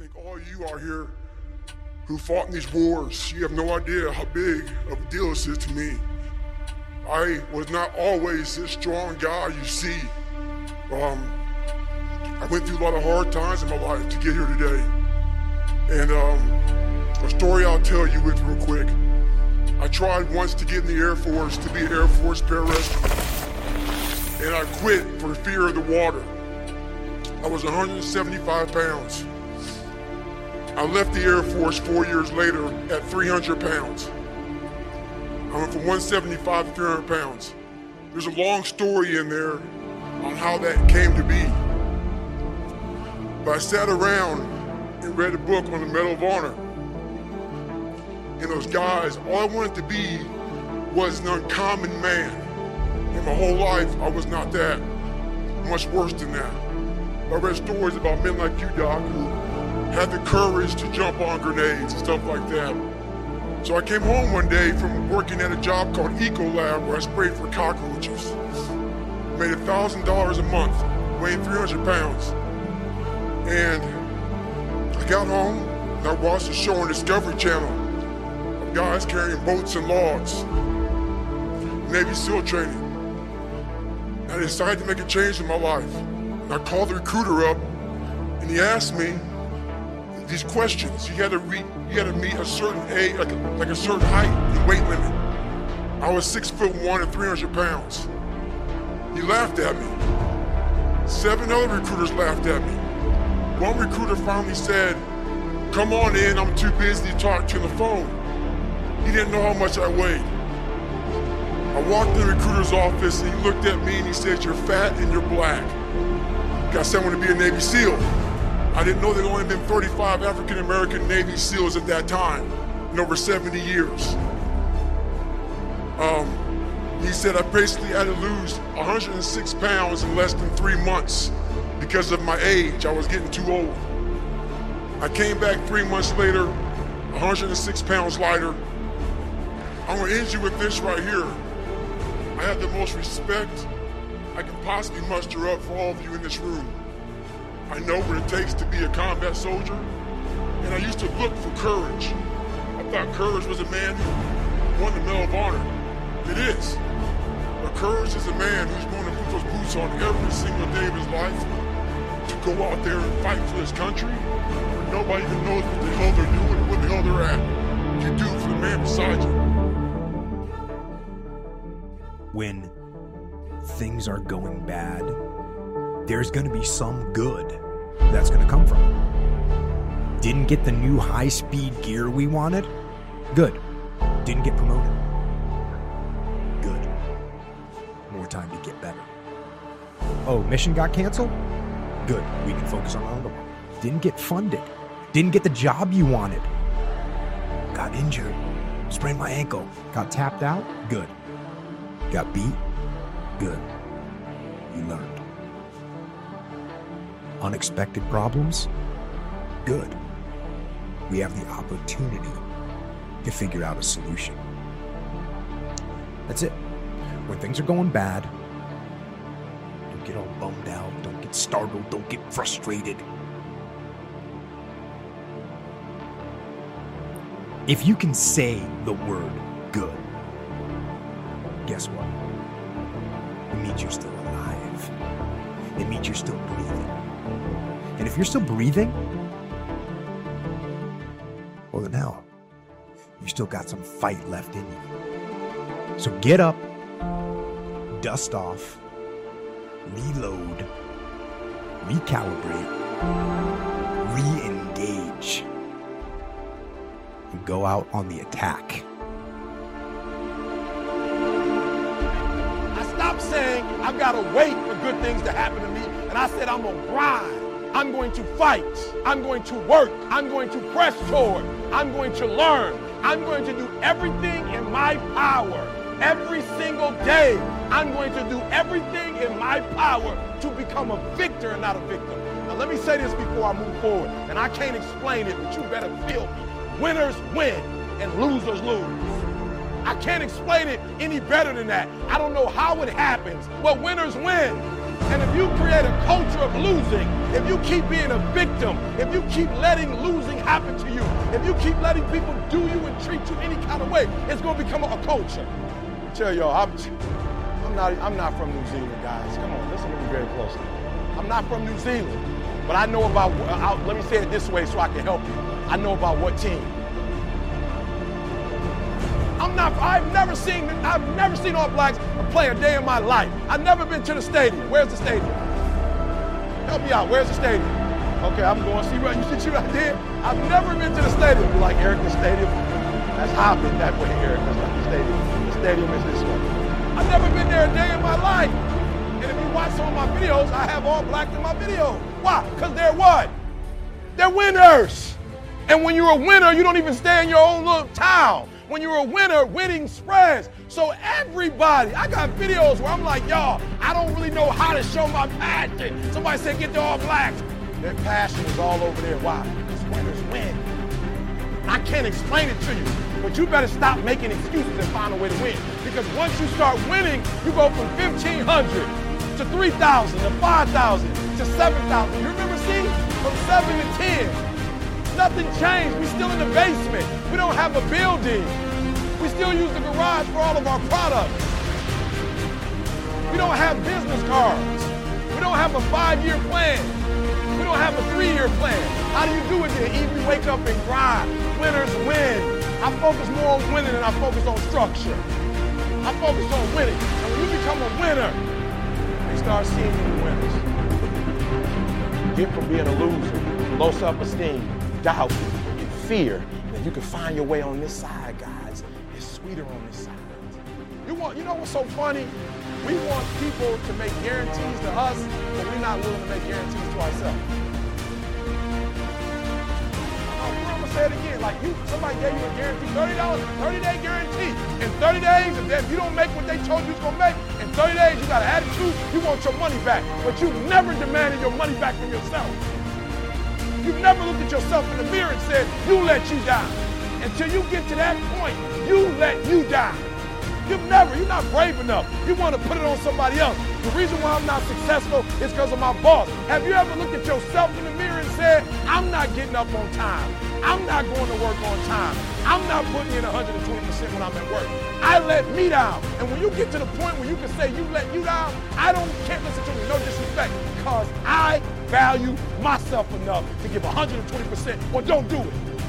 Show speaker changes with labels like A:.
A: think all you are here who fought in these wars, you have no idea how big of a deal this is to me. I was not always this strong guy you see. Um, I went through a lot of hard times in my life to get here today. And um, a story I'll tell you with real quick. I tried once to get in the Air Force to be an Air Force pararescue. And I quit for fear of the water. I was 175 pounds. I left the Air Force four years later at 300 pounds. I went from 175 to 300 pounds. There's a long story in there on how that came to be. But I sat around and read a book on the Medal of Honor. And those guys, all I wanted to be was an uncommon man. In my whole life, I was not that. Much worse than that. I read stories about men like you, Doc, who had the courage to jump on grenades and stuff like that. So I came home one day from working at a job called Ecolab where I sprayed for cockroaches. Made $1,000 a month, weighing 300 pounds. And I got home and I watched a show on Discovery Channel of guys carrying boats and logs, Navy SEAL training. I decided to make a change in my life. And I called the recruiter up and he asked me these questions. You had to you had to meet a certain like like a certain height and weight limit. I was six foot one and 300 pounds. He laughed at me. Seven other recruiters laughed at me. One recruiter finally said, Come on in, I'm too busy to talk to the phone. He didn't know how much I weighed. I walked in the recruiter's office and he looked at me and he said, You're fat and you're black. Got someone to be a Navy SEAL. I didn't know there'd only been 35 African American Navy SEALs at that time in over 70 years. Um, he said I basically had to lose 106 pounds in less than three months because of my age. I was getting too old. I came back three months later, 106 pounds lighter. I'm gonna end you with this right here. I have the most respect I can possibly muster up for all of you in this room. I know what it takes to be a combat soldier, and I used to look for courage. I thought courage was a man who won the Medal of Honor. It is. But courage is a man who's going to put those boots on every single day of his life to go out there and fight for his country where nobody even knows what the hell they're doing where the hell they're at. You do for the man beside you.
B: When things are going bad, there's going to be some good that's going to come from it. Didn't get the new high speed gear we wanted? Good. Didn't get promoted? Good. More time to get better. Oh, mission got canceled? Good. We can focus on other one. Didn't get funded. Didn't get the job you wanted. Got injured. Sprained my ankle. Got tapped out? Good. Got beat? Good. You learned unexpected problems? Good. We have the opportunity to figure out a solution. That's it. When things are going bad, don't get all bummed out, don't get startled, don't get frustrated. If you can say the word good, guess what? It means you're still alive. It means you're still breathing. And if you're still breathing, well, then hell, you still got some fight left in you. So get up, dust off, reload, recalibrate, re engage, and go out on the attack.
C: I've got to wait for good things to happen to me, and I said I'm gonna grind. I'm going to fight. I'm going to work. I'm going to press forward. I'm going to learn. I'm going to do everything in my power. Every single day, I'm going to do everything in my power to become a victor and not a victim. Now, let me say this before I move forward, and I can't explain it, but you better feel me. Winners win and losers lose. I can't explain it any better than that. I don't know how it happens, but winners win. And if you create a culture of losing, if you keep being a victim, if you keep letting losing happen to you, if you keep letting people do you and treat you any kind of way, it's going to become a culture. I tell y'all, I'm, I'm not, I'm not from New Zealand, guys. Come on, listen to me very closely. I'm not from New Zealand, but I know about. Uh, I'll, let me say it this way so I can help you. I know about what team. I'm not. I've never seen. I've never seen All Blacks play a day in my life. I've never been to the stadium. Where's the stadium? Help me out. Where's the stadium? Okay, I'm going. See what you see what I did? I've never been to the stadium. You're like Eric, the stadium. That's hopping that way, Eric. That's not the stadium. The stadium is this way. I've never been there a day in my life. And if you watch some of my videos, I have all black in my video. Why? Because they're what? They're winners. And when you're a winner, you don't even stay in your own little town. When you're a winner, winning spreads. So everybody, I got videos where I'm like, y'all, I don't really know how to show my passion. Somebody said, get the all blacks. Their passion is all over there. Why? Because winners win. I can't explain it to you, but you better stop making excuses and find a way to win. Because once you start winning, you go from 1,500 to 3,000 to 5,000 to 7,000. You remember, see? From 7 to 10. Nothing changed. We're still in the basement. We don't have a building. We still use the garage for all of our products. We don't have business cards. We don't have a five-year plan. We don't have a three-year plan. How do you do it then? We wake up and grind. Winners win. I focus more on winning than I focus on structure. I focus on winning. And when you become a winner, they start seeing you winners. Get from being a loser, low self-esteem, doubt, and fear. And you can find your way on this side, guys. It's sweeter on this side. You want, you know what's so funny? We want people to make guarantees to us, but we're not willing to make guarantees to ourselves. I'm gonna say it again. Like you, somebody gave you a guarantee, thirty dollars, thirty day guarantee. In thirty days, if you don't make what they told you it's gonna make, in thirty days you got an attitude. You want your money back, but you never demanded your money back from yourself. You've never looked at yourself in the mirror and said, you let you down. Until you get to that point, you let you down. You've never, you're not brave enough. You want to put it on somebody else. The reason why I'm not successful is because of my boss. Have you ever looked at yourself in the mirror and said, I'm not getting up on time. I'm not going to work on time. I'm not putting in 120% when I'm at work. I let me down. And when you get to the point where you can say you let you down, I don't can't listen to me, no disrespect, because value myself enough to give 120% or don't do it.